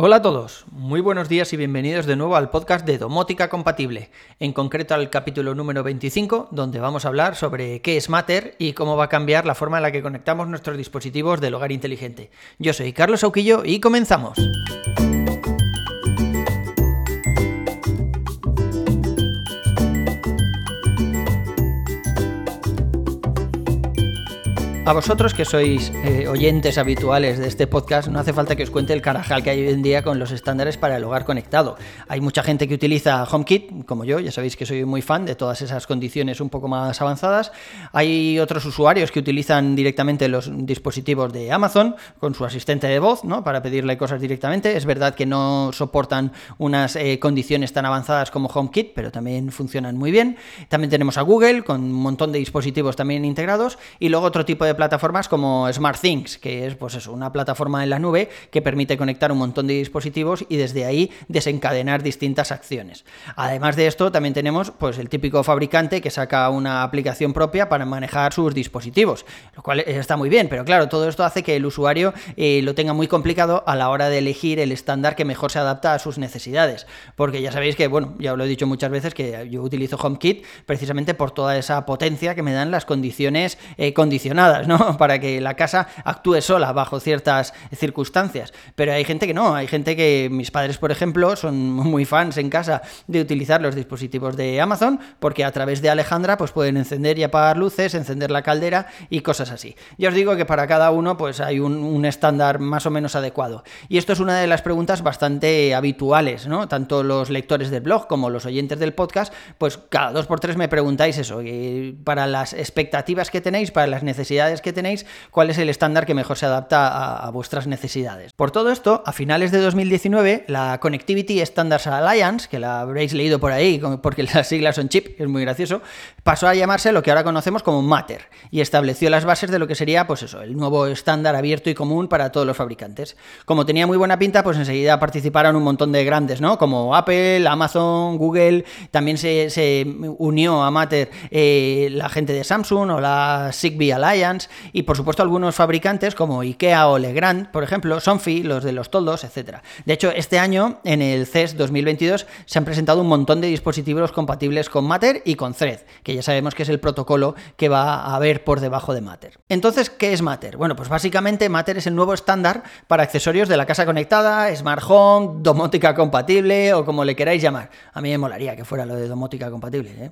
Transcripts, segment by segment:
Hola a todos, muy buenos días y bienvenidos de nuevo al podcast de Domótica Compatible, en concreto al capítulo número 25, donde vamos a hablar sobre qué es Matter y cómo va a cambiar la forma en la que conectamos nuestros dispositivos del hogar inteligente. Yo soy Carlos Auquillo y comenzamos. A vosotros que sois eh, oyentes habituales de este podcast, no hace falta que os cuente el carajal que hay hoy en día con los estándares para el hogar conectado. Hay mucha gente que utiliza HomeKit, como yo, ya sabéis que soy muy fan de todas esas condiciones un poco más avanzadas. Hay otros usuarios que utilizan directamente los dispositivos de Amazon con su asistente de voz, ¿no? Para pedirle cosas directamente. Es verdad que no soportan unas eh, condiciones tan avanzadas como HomeKit, pero también funcionan muy bien. También tenemos a Google con un montón de dispositivos también integrados y luego otro tipo de plataformas como SmartThings, que es pues eso, una plataforma en la nube que permite conectar un montón de dispositivos y desde ahí desencadenar distintas acciones. Además de esto, también tenemos pues el típico fabricante que saca una aplicación propia para manejar sus dispositivos, lo cual está muy bien, pero claro, todo esto hace que el usuario eh, lo tenga muy complicado a la hora de elegir el estándar que mejor se adapta a sus necesidades, porque ya sabéis que, bueno, ya os lo he dicho muchas veces que yo utilizo HomeKit precisamente por toda esa potencia que me dan las condiciones eh, condicionadas, Para que la casa actúe sola bajo ciertas circunstancias. Pero hay gente que no, hay gente que, mis padres, por ejemplo, son muy fans en casa de utilizar los dispositivos de Amazon, porque a través de Alejandra pues pueden encender y apagar luces, encender la caldera y cosas así. Ya os digo que para cada uno pues hay un, estándar más o menos adecuado. Y esto es una de las preguntas bastante habituales, ¿no? Tanto los lectores del blog como los oyentes del podcast, pues cada dos por tres me preguntáis eso, para las expectativas que tenéis, para las necesidades que tenéis, cuál es el estándar que mejor se adapta a, vuestras necesidades. Por todo esto, a finales de 2019, la Connectivity Standards Alliance, que la habréis leído por ahí, porque las siglas son CHIP, es muy gracioso, pasó a llamarse lo que ahora conocemos como Matter y estableció las bases de lo que sería, pues eso, el nuevo estándar abierto y común para todos los fabricantes. Como tenía muy buena pinta, pues enseguida participaron un montón de grandes, ¿no? Como Apple, Amazon, Google, también se, unió a Matter eh, la gente de Samsung o la Zigbee Alliance, y por supuesto algunos fabricantes como IKEA o Legrand, por ejemplo, Sonfi, los de los toldos, etc. De hecho, este año en el CES 2022 se han presentado un montón de dispositivos compatibles con Matter y con Thread, que ya sabemos que es el protocolo que va a haber por debajo de Matter. Entonces, ¿qué es Matter? Bueno, pues básicamente Matter es el nuevo estándar para accesorios de la casa conectada, Smart Home, domótica compatible o como le queráis llamar. A mí me molaría que fuera lo de domótica compatible, ¿eh?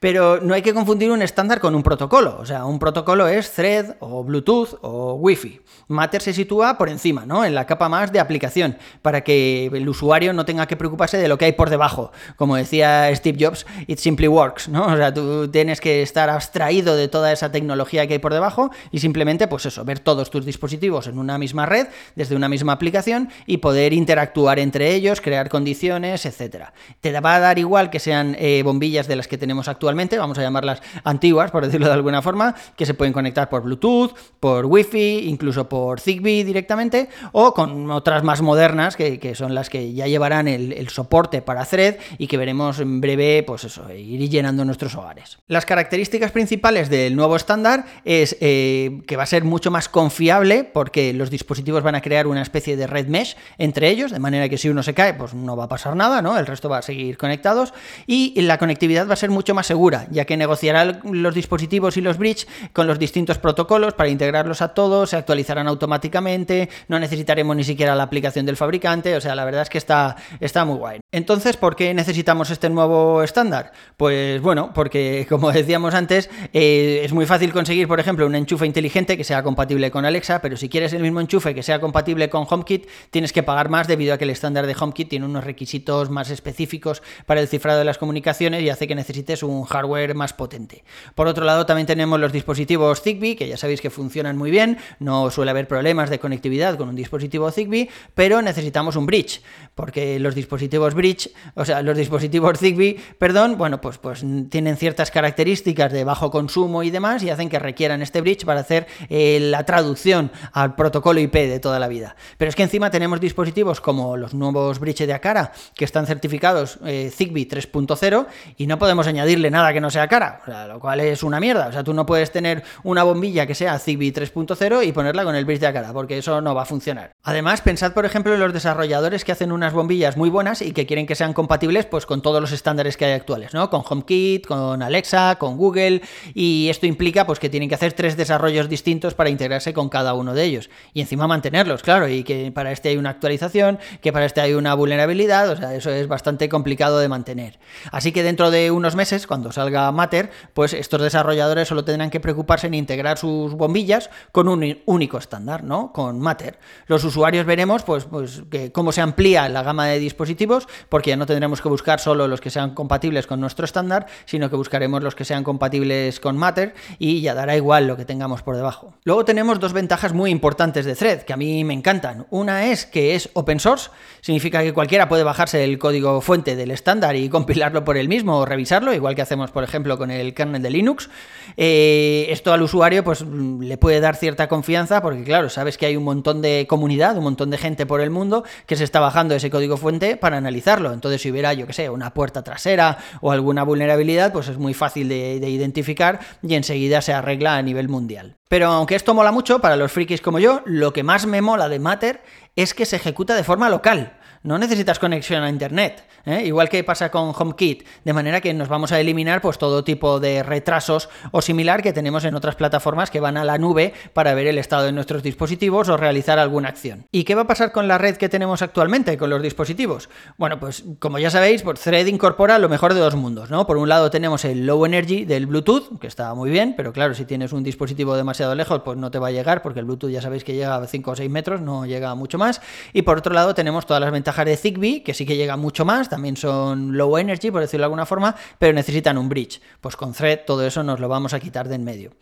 Pero no hay que confundir un estándar con un protocolo. O sea, un protocolo es Thread o Bluetooth o Wi-Fi. Matter se sitúa por encima, ¿no? En la capa más de aplicación, para que el usuario no tenga que preocuparse de lo que hay por debajo. Como decía Steve Jobs, it simply works, ¿no? O sea, tú tienes que estar abstraído de toda esa tecnología que hay por debajo y simplemente, pues eso, ver todos tus dispositivos en una misma red, desde una misma aplicación y poder interactuar entre ellos, crear condiciones, etcétera. Te va a dar igual que sean eh, bombillas de las que tenemos actualmente vamos a llamarlas antiguas, por decirlo de alguna forma, que se pueden conectar por Bluetooth, por Wi-Fi, incluso por Zigbee directamente, o con otras más modernas, que, son las que ya llevarán el, soporte para Thread y que veremos en breve, pues eso, ir llenando nuestros hogares. Las características principales del nuevo estándar es eh, que va a ser mucho más confiable porque los dispositivos van a crear una especie de red mesh entre ellos, de manera que si uno se cae, pues no va a pasar nada, ¿no? El resto va a seguir conectados y la conectividad va a ser mucho más segura ya que negociará los dispositivos y los bridge con los distintos protocolos para integrarlos a todos, se actualizarán automáticamente, no necesitaremos ni siquiera la aplicación del fabricante, o sea, la verdad es que está, está muy guay. Entonces, ¿por qué necesitamos este nuevo estándar? Pues bueno, porque como decíamos antes, eh, es muy fácil conseguir, por ejemplo, un enchufe inteligente que sea compatible con Alexa, pero si quieres el mismo enchufe que sea compatible con HomeKit, tienes que pagar más debido a que el estándar de HomeKit tiene unos requisitos más específicos para el cifrado de las comunicaciones y hace que necesites un hardware más potente. Por otro lado, también tenemos los dispositivos Zigbee, que ya sabéis que funcionan muy bien, no suele haber problemas de conectividad con un dispositivo Zigbee, pero necesitamos un bridge, porque los dispositivos bridge, o sea, los dispositivos Zigbee, perdón, bueno, pues, pues tienen ciertas características de bajo consumo y demás y hacen que requieran este bridge para hacer eh, la traducción al protocolo IP de toda la vida. Pero es que encima tenemos dispositivos como los nuevos bridge de Acara que están certificados eh, Zigbee 3.0 y no podemos añadirle nada que no sea cara, lo cual es una mierda. O sea, tú no puedes tener una bombilla que sea Zigbee 3.0 y ponerla con el bridge de Acara, porque eso no va a funcionar. Además, pensad, por ejemplo, en los desarrolladores que hacen unas bombillas muy buenas y que quieren que sean compatibles pues, con todos los estándares que hay actuales, ¿no? Con HomeKit, con Alexa, con Google, y esto implica pues, que tienen que hacer tres desarrollos distintos para integrarse con cada uno de ellos. Y encima mantenerlos, claro, y que para este hay una actualización, que para este hay una vulnerabilidad, o sea, eso es bastante complicado de mantener. Así que dentro de unos meses, cuando salga Matter, pues estos desarrolladores solo tendrán que preocuparse en integrar sus bombillas con un único estándar, ¿no? Con Matter. Los usuarios veremos pues, pues cómo se amplía la gama de dispositivos, porque ya no tendremos que buscar solo los que sean compatibles con nuestro estándar, sino que buscaremos los que sean compatibles con Matter y ya dará igual lo que tengamos por debajo. Luego tenemos dos ventajas muy importantes de Thread, que a mí me encantan. Una es que es open source, significa que cualquiera puede bajarse el código fuente del estándar y compilarlo por él mismo o revisarlo, igual que hacemos, por ejemplo, con el kernel de Linux. Eh, esto al usuario pues le puede dar cierta confianza porque, claro, sabes que hay un montón de comunidad, un montón de gente por el mundo que se está bajando ese código fuente para Entonces, si hubiera, yo que sé, una puerta trasera o alguna vulnerabilidad, pues es muy fácil de, de identificar y enseguida se arregla a nivel mundial. Pero aunque esto mola mucho para los frikis como yo, lo que más me mola de Matter es que se ejecuta de forma local no necesitas conexión a internet, ¿eh? igual que pasa con HomeKit, de manera que nos vamos a eliminar pues todo tipo de retrasos o similar que tenemos en otras plataformas que van a la nube para ver el estado de nuestros dispositivos o realizar alguna acción. ¿Y qué va a pasar con la red que tenemos actualmente con los dispositivos? Bueno, pues como ya sabéis, pues Thread incorpora lo mejor de dos mundos, ¿no? Por un lado tenemos el low energy del Bluetooth, que está muy bien, pero claro, si tienes un dispositivo demasiado lejos, pues no te va a llegar, porque el Bluetooth ya sabéis que llega a 5 o 6 metros, no llega mucho más. Y por otro lado tenemos todas las ventajas de Zigbee, que sí que llega mucho más, también son low energy, por decirlo de alguna forma, pero necesitan un bridge. Pues con Thread todo eso nos lo vamos a quitar de en medio.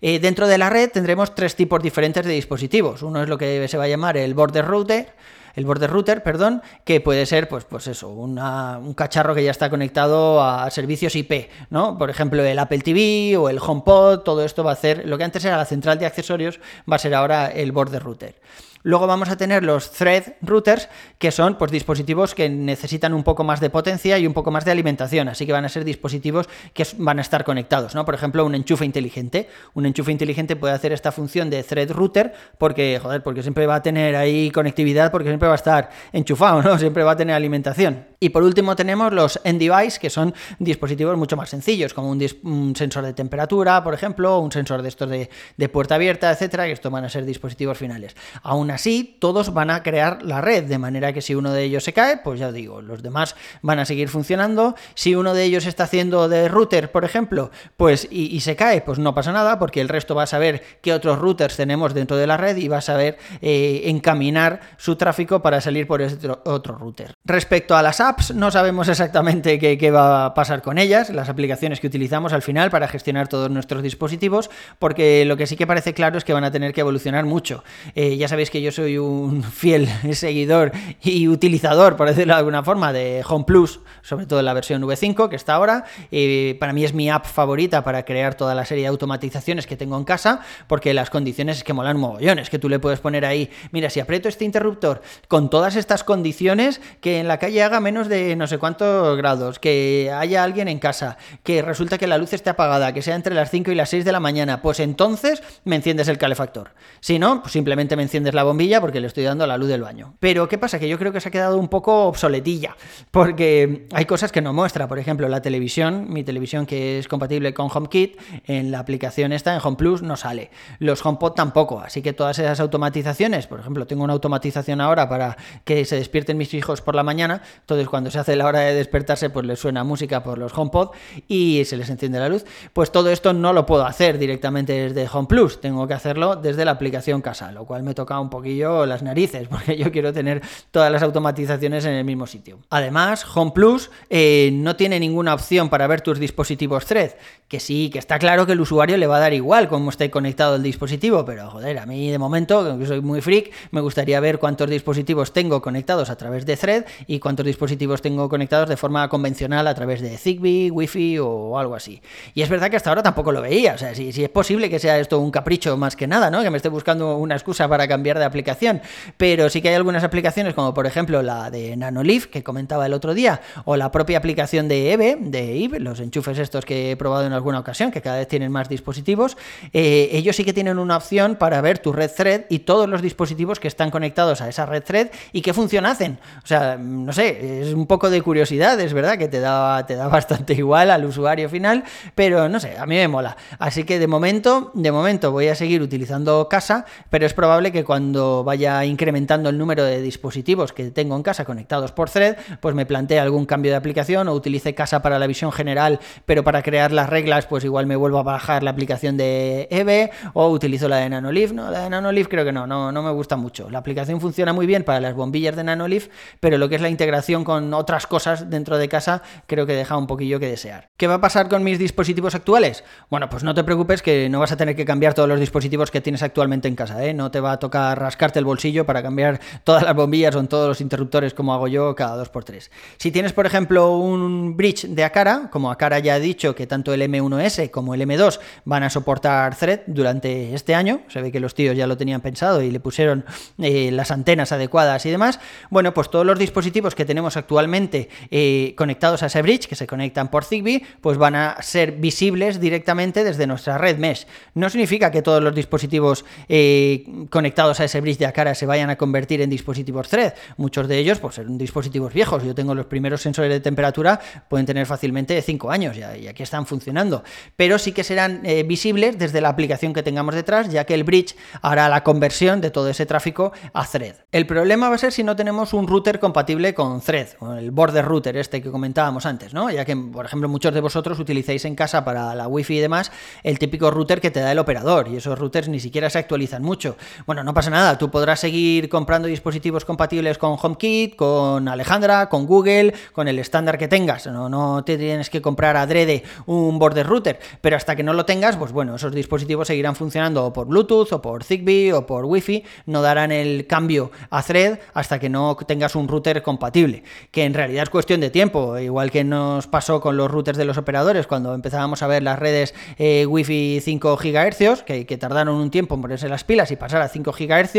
Eh, dentro de la red tendremos tres tipos diferentes de dispositivos. Uno es lo que se va a llamar el border router, el border router, perdón, que puede ser, pues, pues eso, un cacharro que ya está conectado a servicios IP, ¿no? Por ejemplo, el Apple TV o el HomePod, todo esto va a hacer, lo que antes era la central de accesorios, va a ser ahora el border router. Luego vamos a tener los thread routers, que son pues, dispositivos que necesitan un poco más de potencia y un poco más de alimentación, así que van a ser dispositivos que van a estar conectados, ¿no? Por ejemplo, un enchufe inteligente. Un enchufe inteligente puede hacer esta función de thread router porque, joder, porque siempre va a tener ahí conectividad, porque siempre va a estar enchufado, ¿no? Siempre va a tener alimentación. Y por último tenemos los end-device, que son dispositivos mucho más sencillos, como un, sensor de temperatura, por ejemplo, un sensor de estos de, de puerta abierta, etcétera, que estos van a ser dispositivos finales. Aún así, todos van a crear la red, de manera que si uno de ellos se cae, pues ya digo, los demás van a seguir funcionando. Si uno de ellos está haciendo de router, por ejemplo, pues y, se cae, pues no pasa nada, porque el resto va a saber qué otros routers tenemos dentro de la red y va a saber eh, encaminar su tráfico para salir por ese otro router. Respecto a las apps, no sabemos exactamente qué, va a pasar con ellas, las aplicaciones que utilizamos al final para gestionar todos nuestros dispositivos, porque lo que sí que parece claro es que van a tener que evolucionar mucho. Eh, ya sabéis yo soy un fiel seguidor y utilizador, por decirlo de alguna forma, de Home Plus, sobre todo en la versión V5 que está ahora. y para mí es mi app favorita para crear toda la serie de automatizaciones que tengo en casa, porque las condiciones es que molan mogollones, que tú le puedes poner ahí, mira, si aprieto este interruptor con todas estas condiciones, que en la calle haga menos de no sé cuántos grados, que haya alguien en casa, que resulta que la luz esté apagada, que sea entre las 5 y las 6 de la mañana, pues entonces me enciendes el calefactor. Si no, pues simplemente me enciendes la porque le estoy dando la luz del baño. Pero ¿qué pasa? Que yo creo que se ha quedado un poco obsoletilla, porque hay cosas que no muestra. Por ejemplo, la televisión, mi televisión que es compatible con HomeKit, en la aplicación esta, en Home Plus, no sale. Los HomePod tampoco. Así que todas esas automatizaciones, por ejemplo, tengo una automatización ahora para que se despierten mis hijos por la mañana. Entonces, cuando se hace la hora de despertarse, pues les suena música por los HomePod y se les enciende la luz. Pues todo esto no lo puedo hacer directamente desde Home Plus. Tengo que hacerlo desde la aplicación casa, lo cual me toca un poquillo las narices, porque yo quiero tener todas las automatizaciones en el mismo sitio. Además, Home Plus eh, no tiene ninguna opción para ver tus dispositivos Thread, que sí, que está claro que el usuario le va a dar igual cómo esté conectado el dispositivo, pero joder, a mí de momento, que soy muy freak, me gustaría ver cuántos dispositivos tengo conectados a través de Thread y cuántos dispositivos tengo conectados de forma convencional a través de Zigbee, Wi-Fi o algo así. Y es verdad que hasta ahora tampoco lo veía, o sea, si, es posible que sea esto un capricho más que nada, ¿no? Que me esté buscando una excusa para cambiar de aplicación, pero sí que hay algunas aplicaciones como por ejemplo la de Nanoleaf que comentaba el otro día o la propia aplicación de EVE, de EVE, los enchufes estos que he probado en alguna ocasión, que cada vez tienen más dispositivos, eh, ellos sí que tienen una opción para ver tu red thread y todos los dispositivos que están conectados a esa red thread y qué función hacen. O sea, no sé, es un poco de curiosidad, es verdad que te da, te da bastante igual al usuario final, pero no sé, a mí me mola. Así que de momento, de momento voy a seguir utilizando casa, pero es probable que cuando vaya incrementando el número de dispositivos que tengo en casa conectados por thread, pues me plantee algún cambio de aplicación o utilice casa para la visión general, pero para crear las reglas, pues igual me vuelvo a bajar la aplicación de EVE o utilizo la de Nanoleaf. No, la de Nanoleaf creo que no, no, no me gusta mucho. La aplicación funciona muy bien para las bombillas de Nanoleaf, pero lo que es la integración con otras cosas dentro de casa creo que deja un poquillo que desear. ¿Qué va a pasar con mis dispositivos actuales? Bueno, pues no te preocupes que no vas a tener que cambiar todos los dispositivos que tienes actualmente en casa, ¿eh? No te va a tocar rascarte el bolsillo para cambiar todas las bombillas o todos los interruptores como hago yo cada 2x3. Si tienes, por ejemplo, un bridge de Akara, como Akara ya ha dicho que tanto el M1S como el M2 van a soportar Thread durante este año, se ve que los tíos ya lo tenían pensado y le pusieron eh, las antenas adecuadas y demás, bueno, pues todos los dispositivos que tenemos actualmente eh, conectados a ese bridge, que se conectan por Zigbee, pues van a ser visibles directamente desde nuestra red mesh. No significa que todos los dispositivos eh, conectados a ese bridge de Akara se vayan a convertir en dispositivos Thread. Muchos de ellos pues, son dispositivos viejos. Yo tengo los primeros sensores de temperatura, pueden tener fácilmente 5 años y aquí están funcionando. Pero sí que serán eh, visibles desde la aplicación que tengamos detrás, ya que el bridge hará la conversión de todo ese tráfico a Thread. El problema va a ser si no tenemos un router compatible con Thread, el border router este que comentábamos antes, ¿no? Ya que, por ejemplo, muchos de vosotros utilizáis en casa para la Wi-Fi y demás el típico router que te da el operador y esos routers ni siquiera se actualizan mucho. Bueno, no pasa nada, tú podrás seguir comprando dispositivos compatibles con HomeKit, con Alejandra, con Google, con el estándar que tengas. No, no te tienes que comprar adrede un border router, pero hasta que no lo tengas, pues bueno, esos dispositivos seguirán funcionando por Bluetooth o por Zigbee o por Wi-Fi, no darán el cambio a Thread hasta que no tengas un router compatible, que en realidad es cuestión de tiempo, igual que nos pasó con los routers de los operadores cuando empezábamos a ver las redes eh, Wi-Fi 5 GHz, que, que, tardaron un tiempo en ponerse las pilas y pasar a 5 GHz,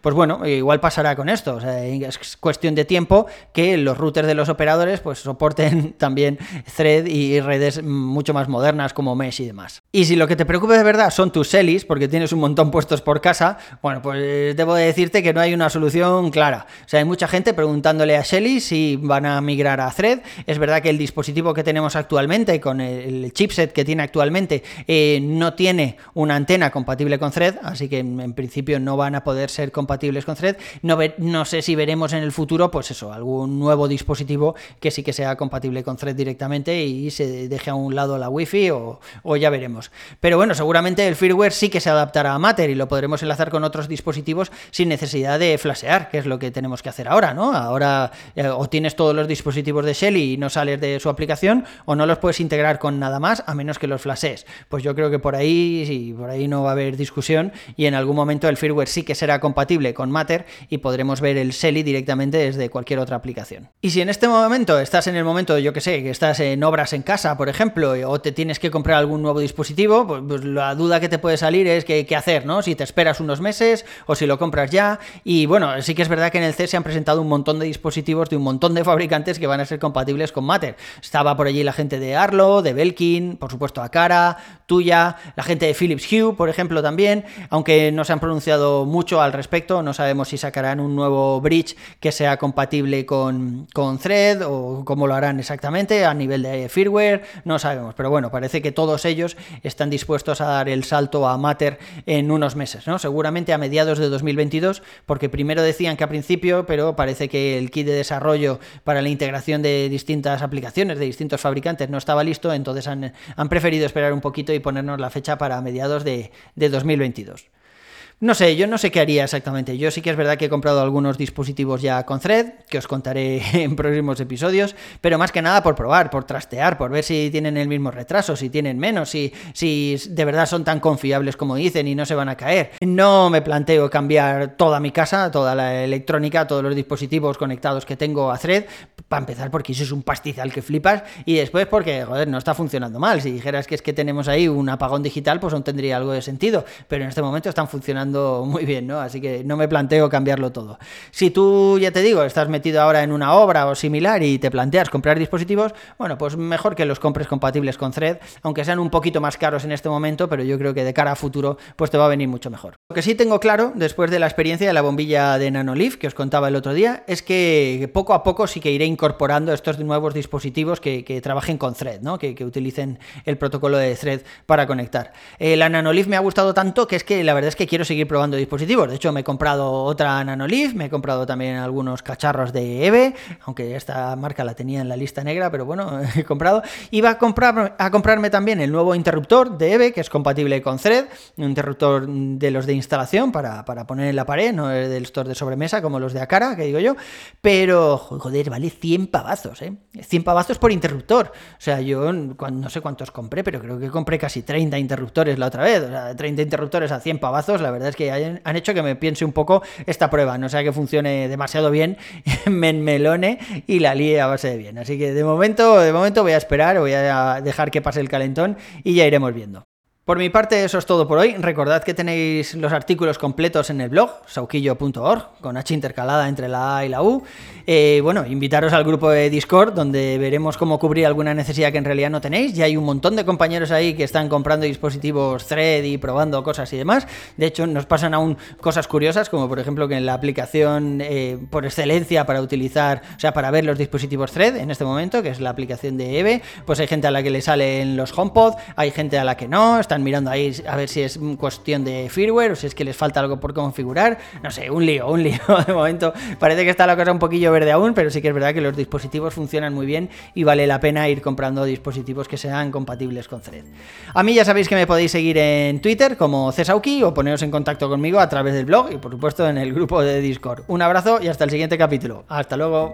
pues bueno, igual pasará con esto, es cuestión de tiempo que los routers de los operadores pues soporten también thread y redes mucho más modernas como mesh y demás. Y si lo que te preocupa de verdad son tus selis, porque tienes un montón puestos por casa, bueno, pues debo decirte que no hay una solución clara. O sea, hay mucha gente preguntándole a Shelly si van a migrar a Thread. Es verdad que el dispositivo que tenemos actualmente, con el chipset que tiene actualmente, eh, no tiene una antena compatible con Thread, así que en, principio no van a poder ser compatibles con Thread. No, no sé si veremos en el futuro, pues eso, algún nuevo dispositivo que sí que sea compatible con Thread directamente y se deje a un lado la Wi-Fi o, ya veremos. Pero bueno, seguramente el firmware sí que se adaptará a Matter y lo podremos enlazar con otros dispositivos sin necesidad de flashear, que es lo que tenemos que hacer ahora, ¿no? Ahora eh, o tienes todos los dispositivos de Shelly y no sales de su aplicación, o no los puedes integrar con nada más a menos que los flashes. Pues yo creo que por ahí sí, por ahí no va a haber discusión y en algún momento el firmware sí que será compatible con Matter y podremos ver el Shelly directamente desde cualquier otra aplicación. Y si en este momento estás en el momento, yo que sé, que estás en obras en casa, por ejemplo, o te tienes que comprar algún nuevo dispositivo, pues, pues la duda que te puede salir es qué hacer, ¿no? Si te esperas unos meses o si lo compras ya. Y bueno, sí que es verdad que en el CES se han presentado un montón de dispositivos de un montón de fabricantes que van a ser compatibles con Matter. Estaba por allí la gente de Arlo, de Belkin, por supuesto Akara, Tuya, la gente de Philips Hue, por ejemplo, también, aunque no se han pronunciado mucho al respecto, no sabemos si sacarán un nuevo bridge que sea compatible con, con Thread o cómo lo harán exactamente a nivel de firmware, no sabemos, pero bueno, parece que todos ellos están dispuestos a dar el salto a Matter en unos meses, ¿no? Seguramente a mediados de 2022, porque primero decían que a principio, pero parece que el kit de desarrollo para la integración de distintas aplicaciones de distintos fabricantes no estaba listo, entonces han, han preferido esperar un poquito y ponernos la fecha para mediados de, de 2022. No sé, yo no sé qué haría exactamente. Yo sí que es verdad que he comprado algunos dispositivos ya con Thread, que os contaré en próximos episodios, pero más que nada por probar, por trastear, por ver si tienen el mismo retraso, si tienen menos, si, si de verdad son tan confiables como dicen y no se van a caer. No me planteo cambiar toda mi casa, toda la electrónica, todos los dispositivos conectados que tengo a Thread, para empezar porque eso es un pastizal que flipas y después porque, joder, no está funcionando mal. Si dijeras que es que tenemos ahí un apagón digital, pues aún tendría algo de sentido, pero en este momento están funcionando muy bien, ¿no? Así que no me planteo cambiarlo todo. Si tú, ya te digo, estás metido ahora en una obra o similar y te planteas comprar dispositivos, bueno, pues mejor que los compres compatibles con Thread, aunque sean un poquito más caros en este momento, pero yo creo que de cara a futuro, pues te va a venir mucho mejor. Lo que sí tengo claro, después de la experiencia de la bombilla de Nanolive que os contaba el otro día, es que poco a poco sí que iré incorporando estos nuevos dispositivos que, trabajen con Thread, ¿no? Que, utilicen el protocolo de Thread para conectar. Eh, la Nanolive me ha gustado tanto que es que la verdad es que quiero seguir probando dispositivos. De hecho, me he comprado otra Nanolive, me he comprado también algunos cacharros de EVE, aunque esta marca la tenía en la lista negra, pero bueno, he comprado. Iba a, comprar, a comprarme también el nuevo interruptor de EVE, que es compatible con Thread, un interruptor de los de instalación para, poner en la pared, no es del store de sobremesa como los de Akara, que digo yo, pero joder, vale 100 pavazos, ¿eh? 100 pavazos por interruptor. O sea, yo no sé cuántos compré, pero creo que compré casi 30 interruptores la otra vez. O sea, 30 interruptores a 100 pavazos, la verdad es que han hecho que me piense un poco esta prueba, no sea que funcione demasiado bien, me melone y la líe a base de bien. Así que de momento, de momento voy a esperar, voy a dejar que pase el calentón y ya iremos viendo. Por mi parte, eso es todo por hoy. Recordad que tenéis los artículos completos en el blog, sauquillo.org, con H intercalada entre la A y la U. Eh, bueno, invitaros al grupo de Discord, donde veremos cómo cubrir alguna necesidad que en realidad no tenéis. Ya hay un montón de compañeros ahí que están comprando dispositivos Thread y probando cosas y demás. De hecho, nos pasan aún cosas curiosas, como por ejemplo que en la aplicación eh, por excelencia para utilizar, o sea, para ver los dispositivos Thread en este momento, que es la aplicación de EVE, pues hay gente a la que le salen los HomePod, hay gente a la que no, mirando ahí a ver si es cuestión de firmware o si es que les falta algo por configurar. No sé, un lío, un lío. De momento parece que está la cosa un poquillo verde aún, pero sí que es verdad que los dispositivos funcionan muy bien y vale la pena ir comprando dispositivos que sean compatibles con Thread. A mí ya sabéis que me podéis seguir en Twitter como Cesauki o poneros en contacto conmigo a través del blog y por supuesto en el grupo de Discord. Un abrazo y hasta el siguiente capítulo. Hasta luego.